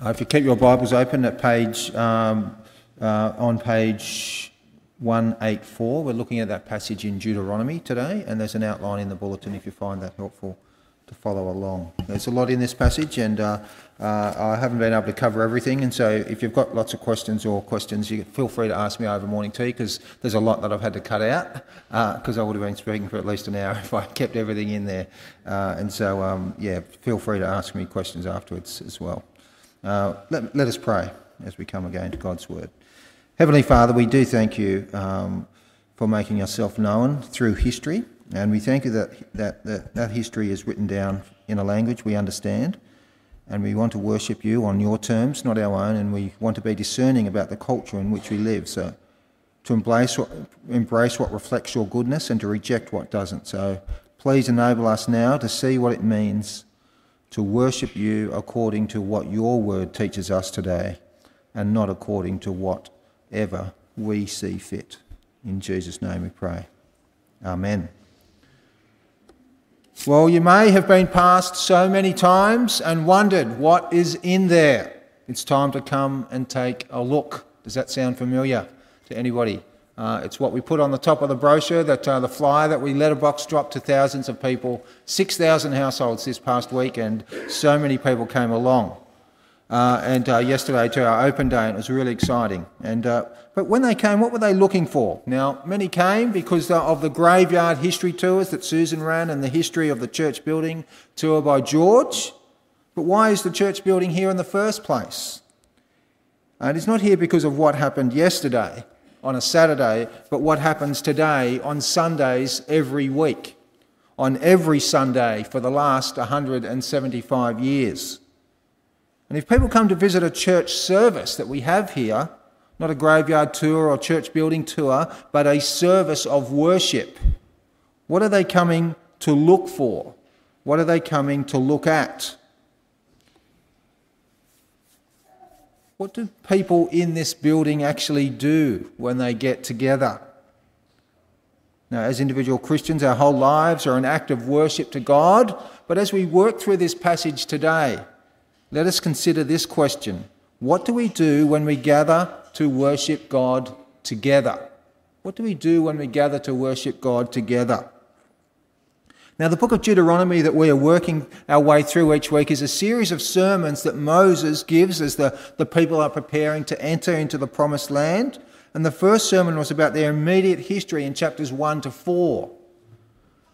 Uh, if you keep your Bibles open at page, um, uh, on page 184, we're looking at that passage in Deuteronomy today, and there's an outline in the bulletin if you find that helpful to follow along. There's a lot in this passage, and uh, uh, I haven't been able to cover everything. And so, if you've got lots of questions or questions, you feel free to ask me over morning tea because there's a lot that I've had to cut out because uh, I would have been speaking for at least an hour if I kept everything in there. Uh, and so, um, yeah, feel free to ask me questions afterwards as well. Uh, let, let us pray as we come again to God's word. Heavenly Father, we do thank you um, for making yourself known through history. And we thank you that, that, that that history is written down in a language we understand. And we want to worship you on your terms, not our own. And we want to be discerning about the culture in which we live. So to embrace what, embrace what reflects your goodness and to reject what doesn't. So please enable us now to see what it means to worship you according to what your word teaches us today and not according to whatever we see fit. In Jesus' name we pray. Amen. Well, you may have been past so many times and wondered what is in there. It's time to come and take a look. Does that sound familiar to anybody? Uh, it's what we put on the top of the brochure, that uh, the flyer that we letterbox dropped to thousands of people, 6,000 households this past week, and so many people came along. Uh, and uh, yesterday to our open day, and it was really exciting. And uh, but when they came, what were they looking for? Now, many came because of the graveyard history tours that Susan ran and the history of the church building tour by George. But why is the church building here in the first place? And it's not here because of what happened yesterday on a Saturday, but what happens today on Sundays every week, on every Sunday for the last 175 years. And if people come to visit a church service that we have here, not a graveyard tour or church building tour, but a service of worship, what are they coming to look for? What are they coming to look at? What do people in this building actually do when they get together? Now, as individual Christians, our whole lives are an act of worship to God, but as we work through this passage today, let us consider this question What do we do when we gather to worship God together? What do we do when we gather to worship God together? Now, the book of Deuteronomy that we are working our way through each week is a series of sermons that Moses gives as the, the people are preparing to enter into the promised land. And the first sermon was about their immediate history in chapters 1 to 4.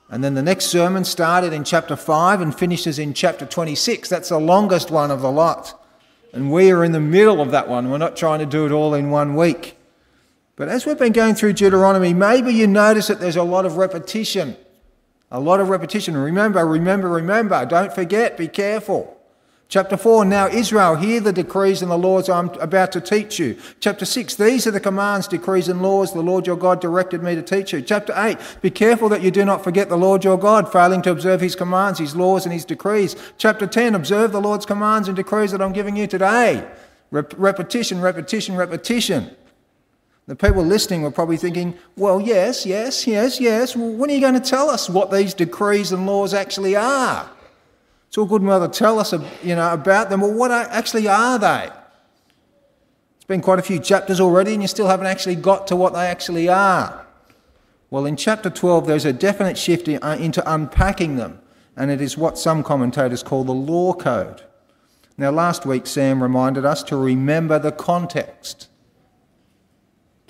And then the next sermon started in chapter 5 and finishes in chapter 26. That's the longest one of the lot. And we are in the middle of that one. We're not trying to do it all in one week. But as we've been going through Deuteronomy, maybe you notice that there's a lot of repetition. A lot of repetition. Remember, remember, remember. Don't forget. Be careful. Chapter 4, now Israel, hear the decrees and the laws I'm about to teach you. Chapter 6, these are the commands, decrees, and laws the Lord your God directed me to teach you. Chapter 8, be careful that you do not forget the Lord your God, failing to observe his commands, his laws, and his decrees. Chapter 10, observe the Lord's commands and decrees that I'm giving you today. Rep- repetition, repetition, repetition. The people listening were probably thinking, well, yes, yes, yes, yes. Well, when are you going to tell us what these decrees and laws actually are? It's all good and well to tell us you know, about them. Well, what actually are they? It's been quite a few chapters already, and you still haven't actually got to what they actually are. Well, in chapter 12, there's a definite shift uh, into unpacking them, and it is what some commentators call the law code. Now, last week, Sam reminded us to remember the context.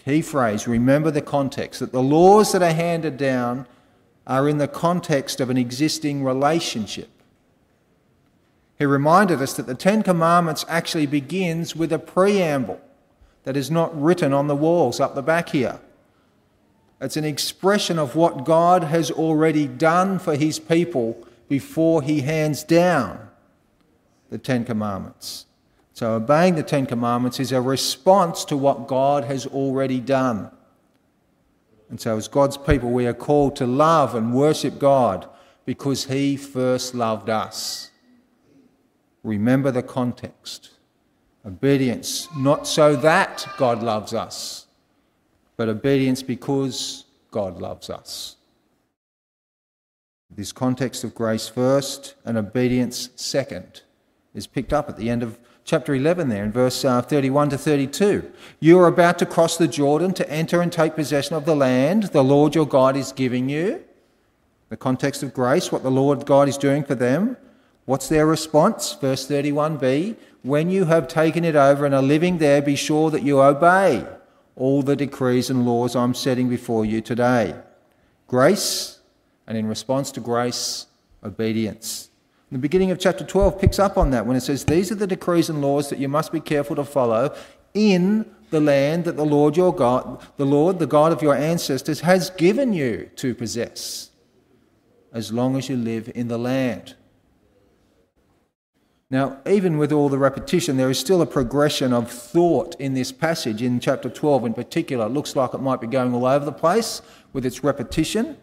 Key phrase remember the context that the laws that are handed down are in the context of an existing relationship. He reminded us that the Ten Commandments actually begins with a preamble that is not written on the walls up the back here. It's an expression of what God has already done for his people before he hands down the Ten Commandments. So, obeying the Ten Commandments is a response to what God has already done. And so, as God's people, we are called to love and worship God because He first loved us. Remember the context. Obedience, not so that God loves us, but obedience because God loves us. This context of grace first and obedience second is picked up at the end of chapter 11 there in verse uh, 31 to 32. You are about to cross the Jordan to enter and take possession of the land the Lord your God is giving you. The context of grace, what the Lord God is doing for them. What's their response? Verse 31b When you have taken it over and are living there, be sure that you obey all the decrees and laws I'm setting before you today. Grace, and in response to grace, obedience. The beginning of chapter 12 picks up on that when it says, These are the decrees and laws that you must be careful to follow in the land that the Lord your God, the Lord, the God of your ancestors, has given you to possess, as long as you live in the land. Now, even with all the repetition, there is still a progression of thought in this passage in chapter 12 in particular. It looks like it might be going all over the place with its repetition,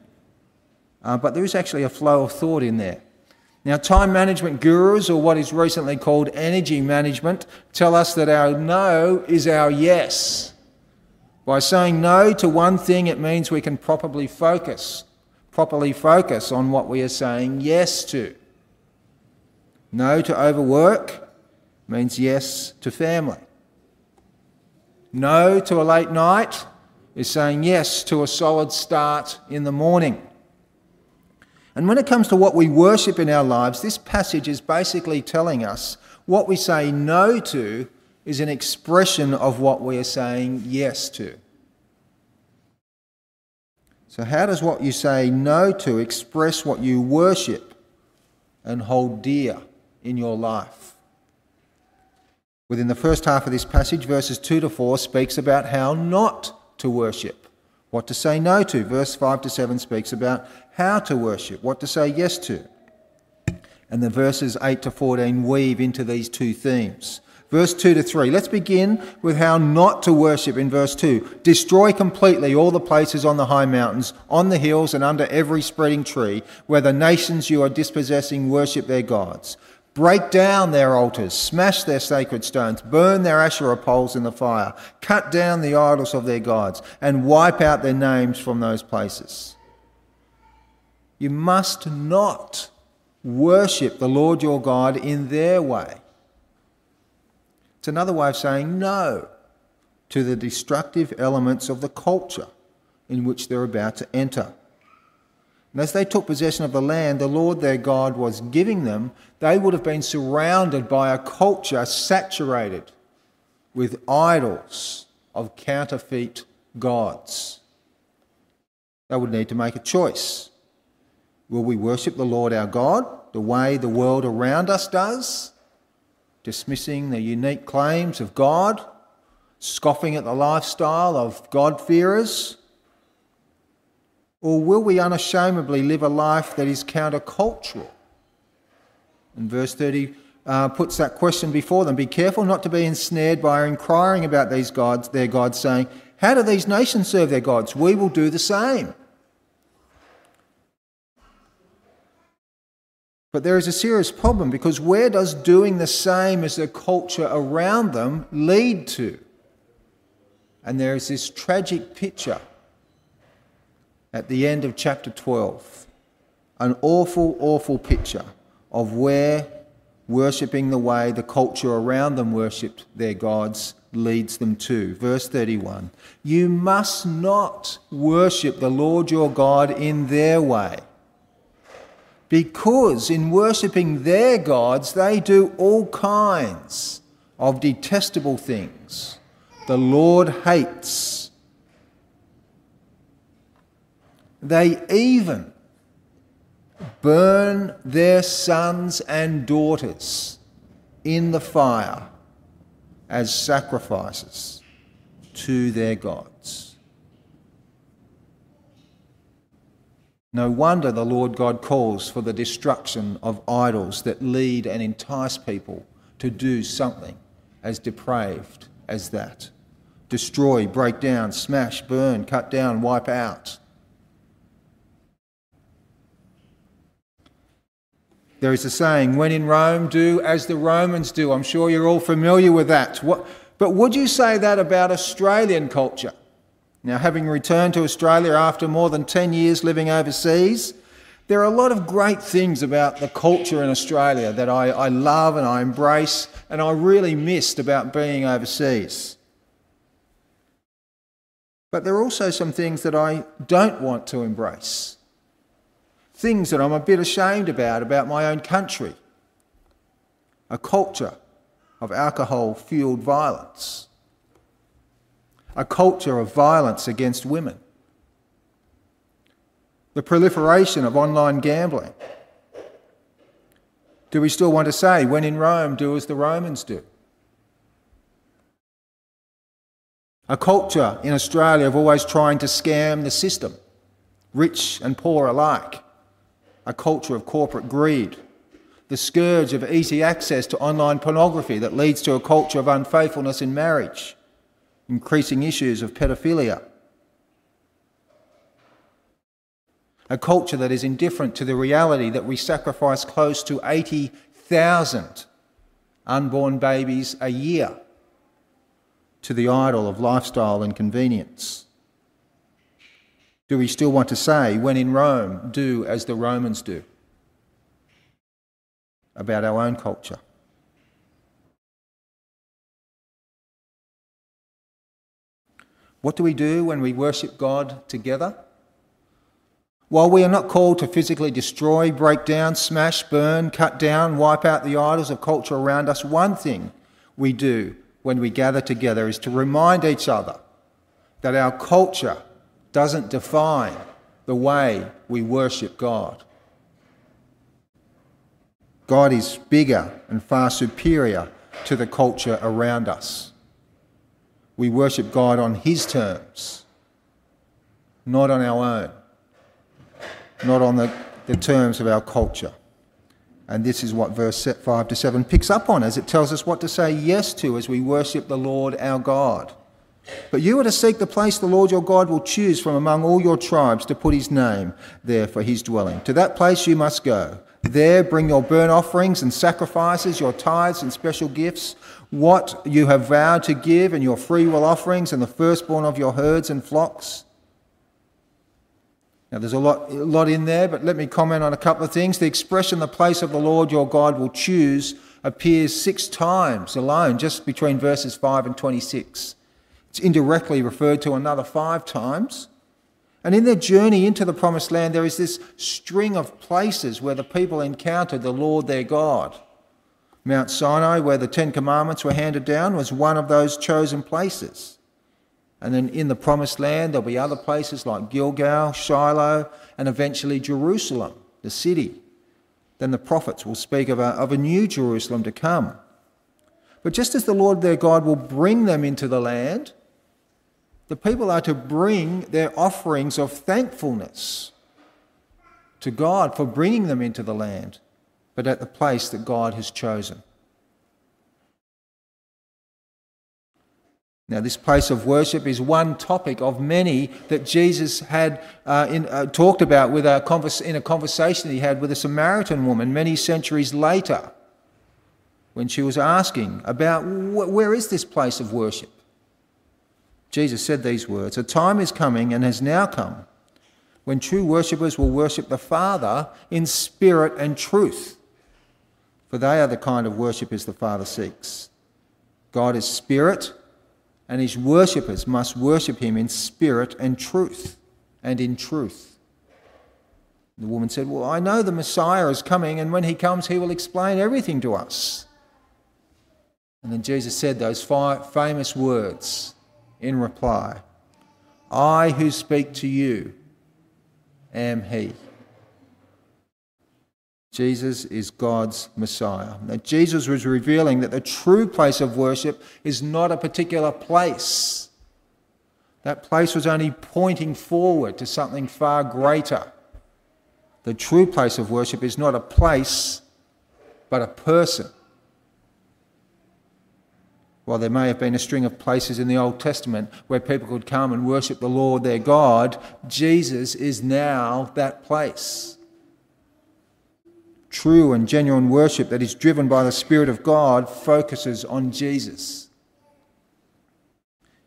uh, but there is actually a flow of thought in there. Now, time management gurus, or what is recently called energy management, tell us that our no is our yes. By saying no to one thing, it means we can properly focus, properly focus on what we are saying yes to. No to overwork means yes to family. No to a late night is saying yes to a solid start in the morning. And when it comes to what we worship in our lives, this passage is basically telling us what we say no to is an expression of what we are saying yes to. So, how does what you say no to express what you worship and hold dear in your life? Within the first half of this passage, verses 2 to 4 speaks about how not to worship, what to say no to. Verse 5 to 7 speaks about how to worship, what to say yes to. And the verses 8 to 14 weave into these two themes. Verse 2 to 3. Let's begin with how not to worship in verse 2. Destroy completely all the places on the high mountains, on the hills, and under every spreading tree, where the nations you are dispossessing worship their gods. Break down their altars, smash their sacred stones, burn their Asherah poles in the fire, cut down the idols of their gods, and wipe out their names from those places. You must not worship the Lord your God in their way. It's another way of saying no to the destructive elements of the culture in which they're about to enter. And as they took possession of the land the Lord their God was giving them, they would have been surrounded by a culture saturated with idols of counterfeit gods. They would need to make a choice. Will we worship the Lord our God the way the world around us does? Dismissing the unique claims of God, scoffing at the lifestyle of God-fearers? Or will we unashamedly live a life that is countercultural? And verse 30 uh, puts that question before them. Be careful not to be ensnared by inquiring about these gods, their gods, saying, How do these nations serve their gods? We will do the same. But there is a serious problem because where does doing the same as the culture around them lead to? And there is this tragic picture at the end of chapter 12. An awful, awful picture of where worshipping the way the culture around them worshipped their gods leads them to. Verse 31 You must not worship the Lord your God in their way because in worshipping their gods, they do all kinds of detestable things. The Lord hates. They even burn their sons and daughters in the fire as sacrifices to their gods. No wonder the Lord God calls for the destruction of idols that lead and entice people to do something as depraved as that. Destroy, break down, smash, burn, cut down, wipe out. There is a saying, when in Rome, do as the Romans do. I'm sure you're all familiar with that. What, but would you say that about Australian culture? Now, having returned to Australia after more than 10 years living overseas, There are a lot of great things about the culture in Australia that I, I love and I embrace, and I really missed about being overseas. But there are also some things that I don't want to embrace. Things that I'm a bit ashamed about, about my own country. A culture of alcohol fueled violence. A culture of violence against women the proliferation of online gambling. Do we still want to say, when in Rome, do as the Romans do? A culture in Australia of always trying to scam the system, rich and poor alike. A culture of corporate greed. The scourge of easy access to online pornography that leads to a culture of unfaithfulness in marriage. Increasing issues of pedophilia a culture that is indifferent to the reality that we sacrifice close to 80,000 unborn babies a year to the idol of lifestyle and convenience? Do we still want to say, when in Rome, do as the Romans do? About our own culture. What do we do when we worship God together? While we are not called to physically destroy, break down, smash, burn, cut down, wipe out the idols of culture around us, one thing we do when we gather together is to remind each other that our culture doesn't define the way we worship God. God is bigger and far superior to the culture around us. We worship God on His terms, not on our own not on the, the terms of our culture. And this is what verse 5 to 7 picks up on as it tells us what to say yes to as we worship the Lord our God. But you are to seek the place the Lord your God will choose from among all your tribes to put his name there for his dwelling. To that place you must go. There bring your burnt offerings and sacrifices, your tithes and special gifts, what you have vowed to give, and your freewill offerings, and the firstborn of your herds and flocks. Now, there's a lot, a lot in there, but let me comment on a couple of things. The expression, the place of the Lord your God will choose, appears six times alone, just between verses 5 and 26. It's indirectly referred to another five times. And in their journey into the promised land, there is this string of places where the people encountered the Lord their God. Mount Sinai, where the Ten Commandments were handed down, was one of those chosen places. And then in the promised land, there'll be other places like Gilgal, Shiloh, and eventually Jerusalem, the city. Then the prophets will speak of a, of a new Jerusalem to come. But just as the Lord their God will bring them into the land, the people are to bring their offerings of thankfulness to God for bringing them into the land, but at the place that God has chosen. Now, this place of worship is one topic of many that Jesus had uh, in, uh, talked about with a convers- in a conversation he had with a Samaritan woman many centuries later when she was asking about wh- where is this place of worship. Jesus said these words A time is coming and has now come when true worshippers will worship the Father in spirit and truth, for they are the kind of worshippers the Father seeks. God is spirit and his worshippers must worship him in spirit and truth, and in truth. The woman said, Well, I know the Messiah is coming, and when he comes, he will explain everything to us. And then Jesus said those famous words in reply I who speak to you am he. Jesus is God's Messiah. Now, Jesus was revealing that the true place of worship is not a particular place. That place was only pointing forward to something far greater. The true place of worship is not a place, but a person. While there may have been a string of places in the Old Testament where people could come and worship the Lord their God, Jesus is now that place true and genuine worship that is driven by the Spirit of God focuses on Jesus.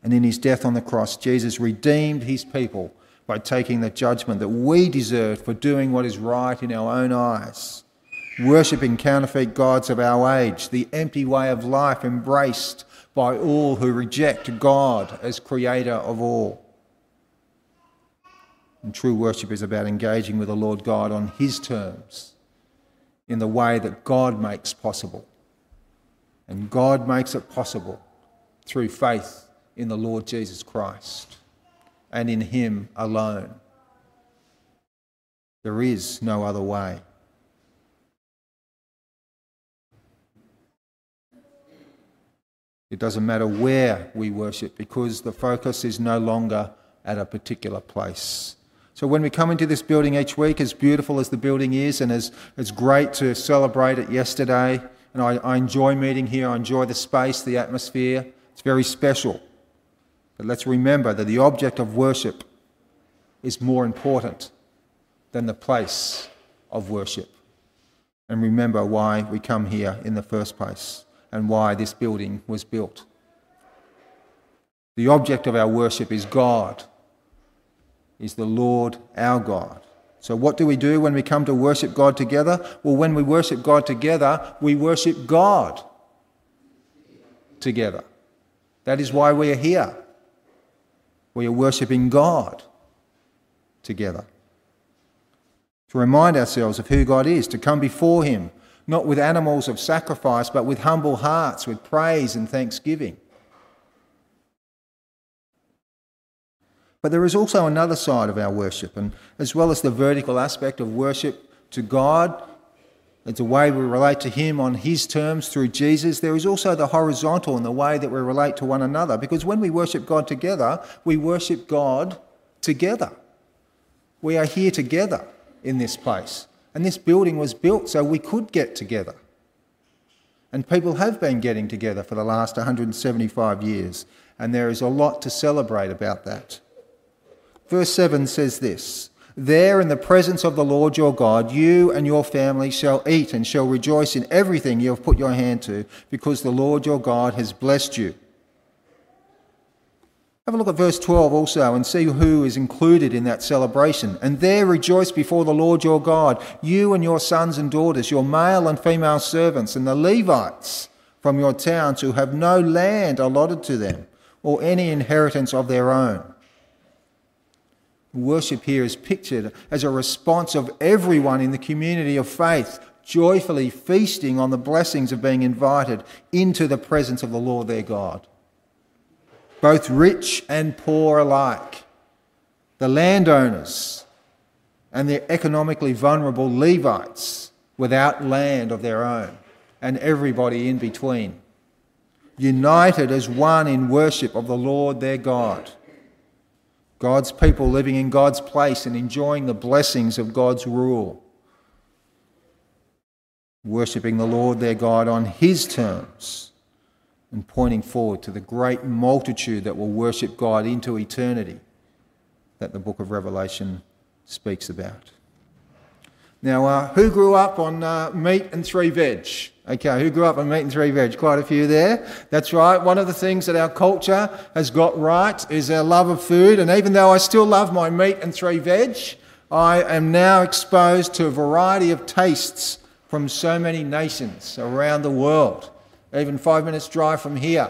And in his death on the cross, Jesus redeemed his people by taking the judgment that we deserve for doing what is right in our own eyes, worshipping counterfeit gods of our age, the empty way of life embraced by all who reject God as creator of all. And true worship is about engaging with the Lord God on His terms, in the way that God makes possible. And God makes it possible through faith in the Lord Jesus Christ and in Him alone. There is no other way. It doesn't matter where we worship because the focus is no longer at a particular place. So when we come into this building each week, as beautiful as the building is and as it's great to celebrate it yesterday, and I, I enjoy meeting here, I enjoy the space, the atmosphere, it's very special. But let's remember that the object of worship is more important than the place of worship. And remember why we come here in the first place and why this building was built. The object of our worship is God, is the Lord our God. So, what do we do when we come to worship God together? Well, when we worship God together, we worship God together. That is why we are here. We are worshipping God together. To remind ourselves of who God is, to come before Him, not with animals of sacrifice, but with humble hearts, with praise and thanksgiving. But there is also another side of our worship, and as well as the vertical aspect of worship to God, it's a way we relate to Him on His terms through Jesus. There is also the horizontal in the way that we relate to one another. Because when we worship God together, we worship God together. We are here together in this place. And this building was built so we could get together. And people have been getting together for the last 175 years. And there is a lot to celebrate about that. Verse 7 says this there, in the presence of the Lord your God, you and your family shall eat and shall rejoice in everything you have put your hand to, because the Lord your God has blessed you. Have a look at verse 12 also and see who is included in that celebration. And there rejoice before the Lord your God, you and your sons and daughters, your male and female servants, and the Levites from your towns who have no land allotted to them, or any inheritance of their own. Worship here is pictured as a response of everyone in the community of faith joyfully feasting on the blessings of being invited into the presence of the Lord their God. Both rich and poor alike, the landowners and the economically vulnerable Levites without land of their own, and everybody in between, united as one in worship of the Lord their God. God's people living in God's place and enjoying the blessings of God's rule. Worshipping the Lord their God on His terms and pointing forward to the great multitude that will worship God into eternity that the book of Revelation speaks about. Now, uh, who grew up on uh, meat and three veg? Okay, who grew up on meat and three veg? Quite a few there. That's right. One of the things that our culture has got right is our love of food. And even though I still love my meat and three veg, I am now exposed to a variety of tastes from so many nations around the world. Even five minutes drive from here,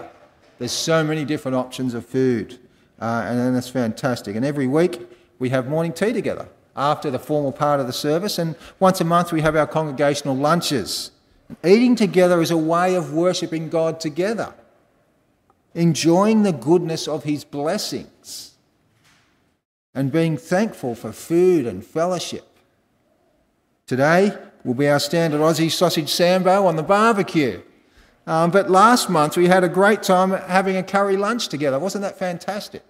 there's so many different options of food. Uh, and that's fantastic. And every week we have morning tea together after the formal part of the service. And once a month we have our congregational lunches. Eating together is a way of worshipping God together, enjoying the goodness of His blessings, and being thankful for food and fellowship. Today will be our standard Aussie sausage sambo on the barbecue. Um, but last month we had a great time having a curry lunch together. Wasn't that fantastic?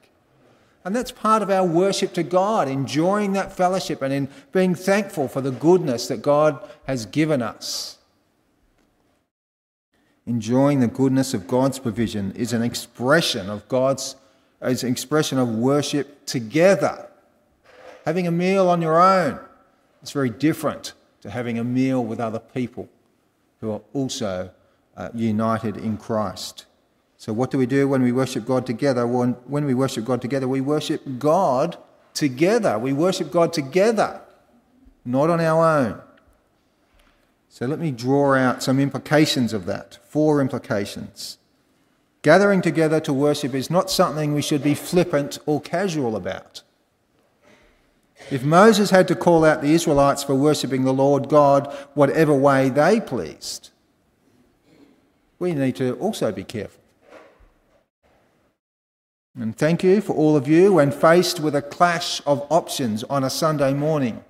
And that's part of our worship to God, enjoying that fellowship and in being thankful for the goodness that God has given us. Enjoying the goodness of God's provision is an expression of God's is an expression of worship together. Having a meal on your own is very different to having a meal with other people who are also uh, united in Christ. So, what do we do when we worship God together? When, when we worship God together, we worship God together. We worship God together, not on our own. So let me draw out some implications of that. Four implications. Gathering together to worship is not something we should be flippant or casual about. If Moses had to call out the Israelites for worshipping the Lord God whatever way they pleased, we need to also be careful. And thank you for all of you when faced with a clash of options on a Sunday morning,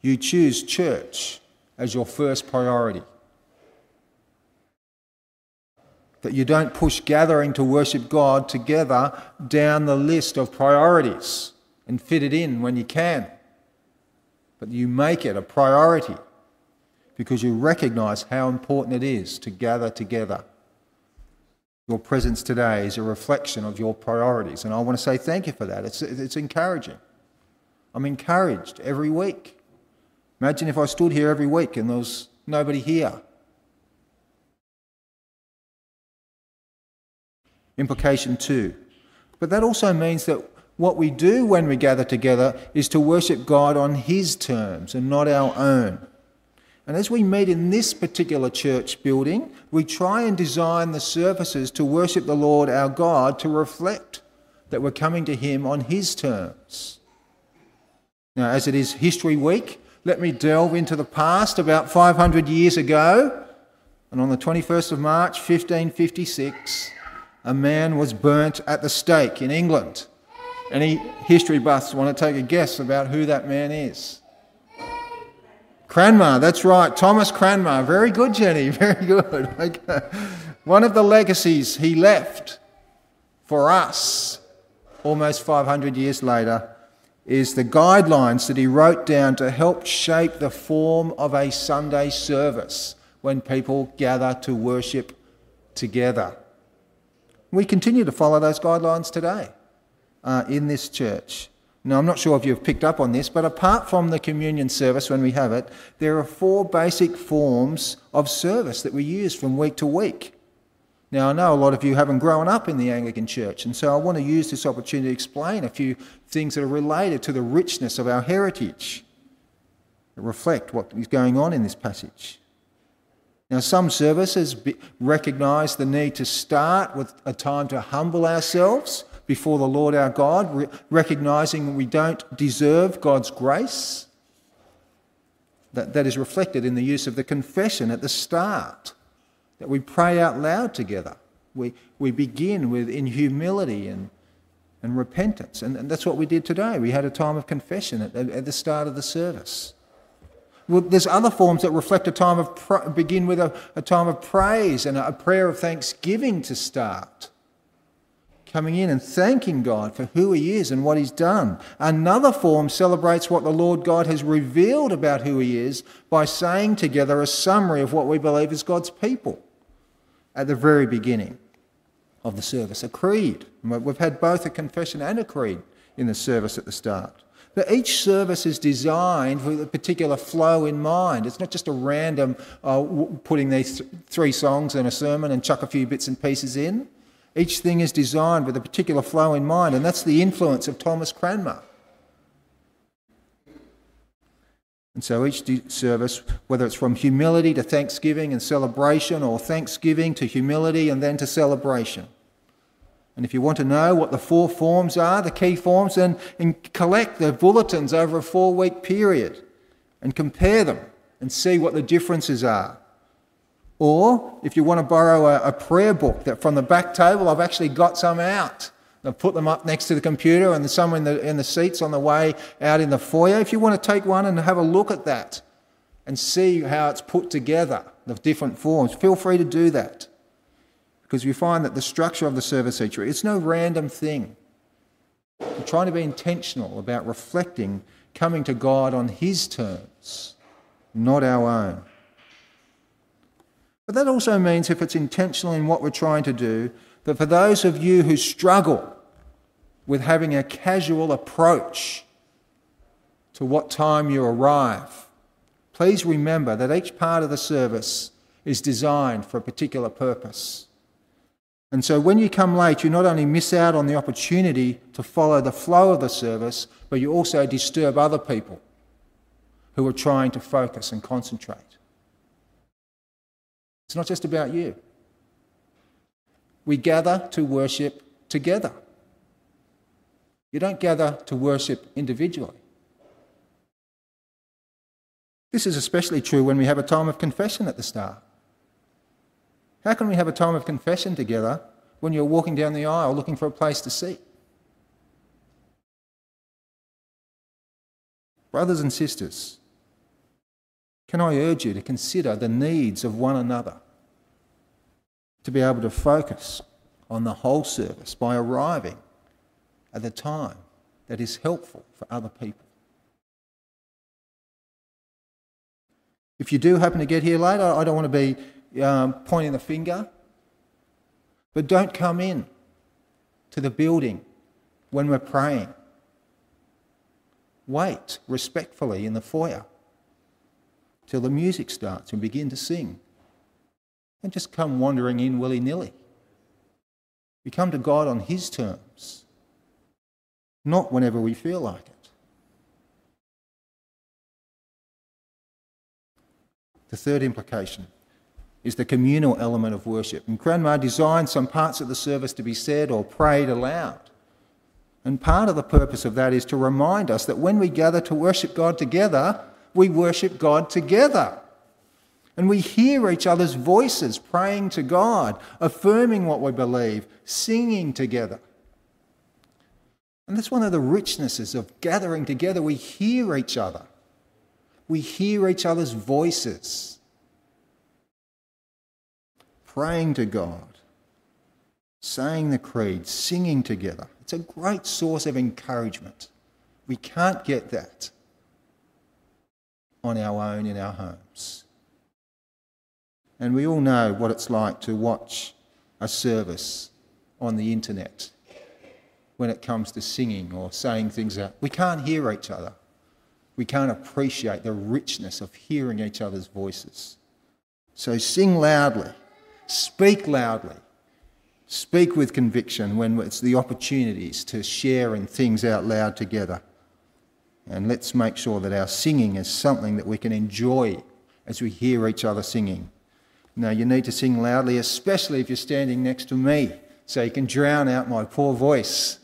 you choose church as your first priority. That you don't push gathering to worship God together down the list of priorities and fit it in when you can. But you make it a priority because you recognize how important it is to gather together. Your presence today is a reflection of your priorities, and I want to say thank you for that. It's, it's encouraging. I'm encouraged every week. Imagine if I stood here every week and there was nobody here. Implication two. But that also means that what we do when we gather together is to worship God on His terms and not our own. And as we meet in this particular church building, we try and design the services to worship the Lord our God to reflect that we're coming to Him on His terms. Now, as it is History Week, let me delve into the past about 500 years ago. And on the 21st of March 1556, a man was burnt at the stake in England. Any history buffs want to take a guess about who that man is? Cranmer, that's right, Thomas Cranmer. Very good, Jenny, very good. One of the legacies he left for us almost 500 years later is the guidelines that he wrote down to help shape the form of a Sunday service when people gather to worship together. We continue to follow those guidelines today uh, in this church. Now, I'm not sure if you've picked up on this, but apart from the communion service when we have it, there are four basic forms of service that we use from week to week. Now, I know a lot of you haven't grown up in the Anglican Church, and so I want to use this opportunity to explain a few things that are related to the richness of our heritage that reflect what is going on in this passage. Now, some services recognise the need to start with a time to humble ourselves before the Lord our God, re- recognizing we don't deserve God's grace. That, that is reflected in the use of the confession at the start, that we pray out loud together. We, we begin with in humility and, and repentance. And, and that's what we did today. We had a time of confession at, at the start of the service. Well, there's other forms that reflect a time of begin with a, a time of praise and a, a prayer of thanksgiving to start coming in and thanking God for who He is and what He's done. Another form celebrates what the Lord God has revealed about who He is by saying together a summary of what we believe is God's people at the very beginning of the service, a creed. We've had both a confession and a creed in the service at the start. But each service is designed with a particular flow in mind. It's not just a random uh, putting these th- three songs in a sermon and chuck a few bits and pieces in. Each thing is designed with a particular flow in mind, and that's the influence of Thomas Cranmer. And so each service, whether it's from humility to thanksgiving and celebration, or thanksgiving to humility and then to celebration. And if you want to know what the four forms are, the key forms, then collect the bulletins over a four week period and compare them and see what the differences are. Or if you want to borrow a, a prayer book that from the back table, I've actually got some out. I've put them up next to the computer and some in the, in the seats on the way out in the foyer. If you want to take one and have a look at that and see how it's put together, the different forms, feel free to do that. Because we find that the structure of the service each week, it's no random thing. We're trying to be intentional about reflecting coming to God on His terms, not our own. But that also means, if it's intentional in what we're trying to do, that for those of you who struggle with having a casual approach to what time you arrive, please remember that each part of the service is designed for a particular purpose. And so when you come late, you not only miss out on the opportunity to follow the flow of the service, but you also disturb other people who are trying to focus and concentrate. It's not just about you. We gather to worship together. You don't gather to worship individually. This is especially true when we have a time of confession at the start. How can we have a time of confession together when you're walking down the aisle looking for a place to sit? Brothers and sisters, can I urge you to consider the needs of one another? To be able to focus on the whole service by arriving at the time that is helpful for other people. If you do happen to get here late, I don't want to be um, pointing the finger, but don't come in to the building when we're praying. Wait respectfully in the foyer till the music starts and begin to sing. And just come wandering in willy nilly. We come to God on His terms, not whenever we feel like it. The third implication is the communal element of worship. And Cranmer designed some parts of the service to be said or prayed aloud. And part of the purpose of that is to remind us that when we gather to worship God together, we worship God together. And we hear each other's voices praying to God, affirming what we believe, singing together. And that's one of the richnesses of gathering together. We hear each other, we hear each other's voices, praying to God, saying the creed, singing together. It's a great source of encouragement. We can't get that on our own in our homes. And we all know what it's like to watch a service on the internet when it comes to singing or saying things out. We can't hear each other. We can't appreciate the richness of hearing each other's voices. So sing loudly, speak loudly, speak with conviction when it's the opportunities to share in things out loud together. And let's make sure that our singing is something that we can enjoy as we hear each other singing. Now, you need to sing loudly, especially if you're standing next to me, so you can drown out my poor voice.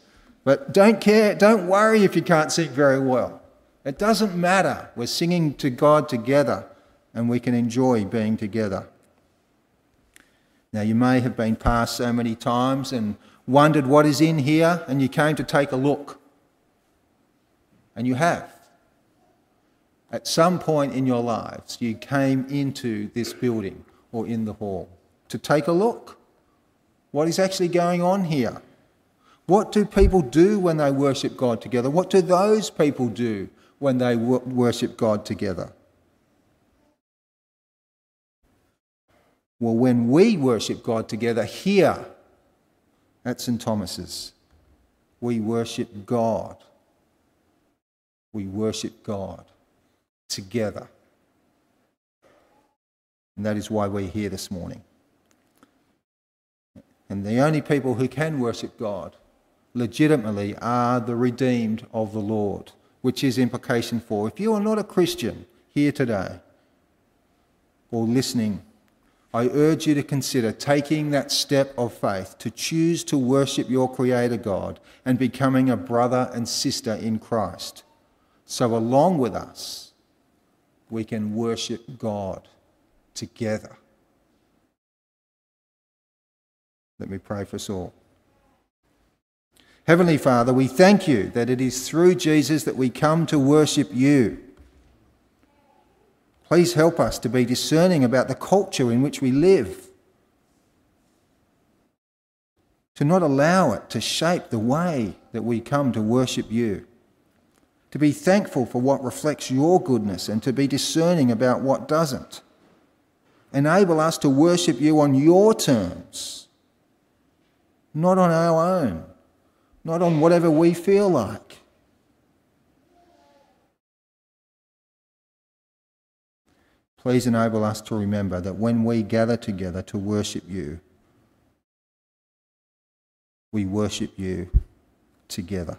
But don't care, don't worry if you can't sing very well. It doesn't matter. We're singing to God together and we can enjoy being together. Now, you may have been past so many times and wondered what is in here, and you came to take a look. And you have. At some point in your lives, you came into this building or in the hall to take a look. What is actually going on here? What do people do when they worship God together? What do those people do when they worship God together? Well, when we worship God together here at St. Thomas's, we worship God we worship God together. And that is why we're here this morning. And the only people who can worship God legitimately are the redeemed of the Lord, which is implication four If you are not a Christian here today or listening, I urge you to consider taking that step of faith to choose to worship your Creator God and becoming a brother and sister in Christ. So, along with us, we can worship God together. Let me pray for us all. Heavenly Father, we thank you that it is through Jesus that we come to worship you. Please help us to be discerning about the culture in which we live, to not allow it to shape the way that we come to worship you to be thankful for what reflects your goodness and to be discerning about what doesn't. Enable us to worship you on your terms, not on our own, not on whatever we feel like. Please enable us to remember that when we gather together to worship you, we worship you together.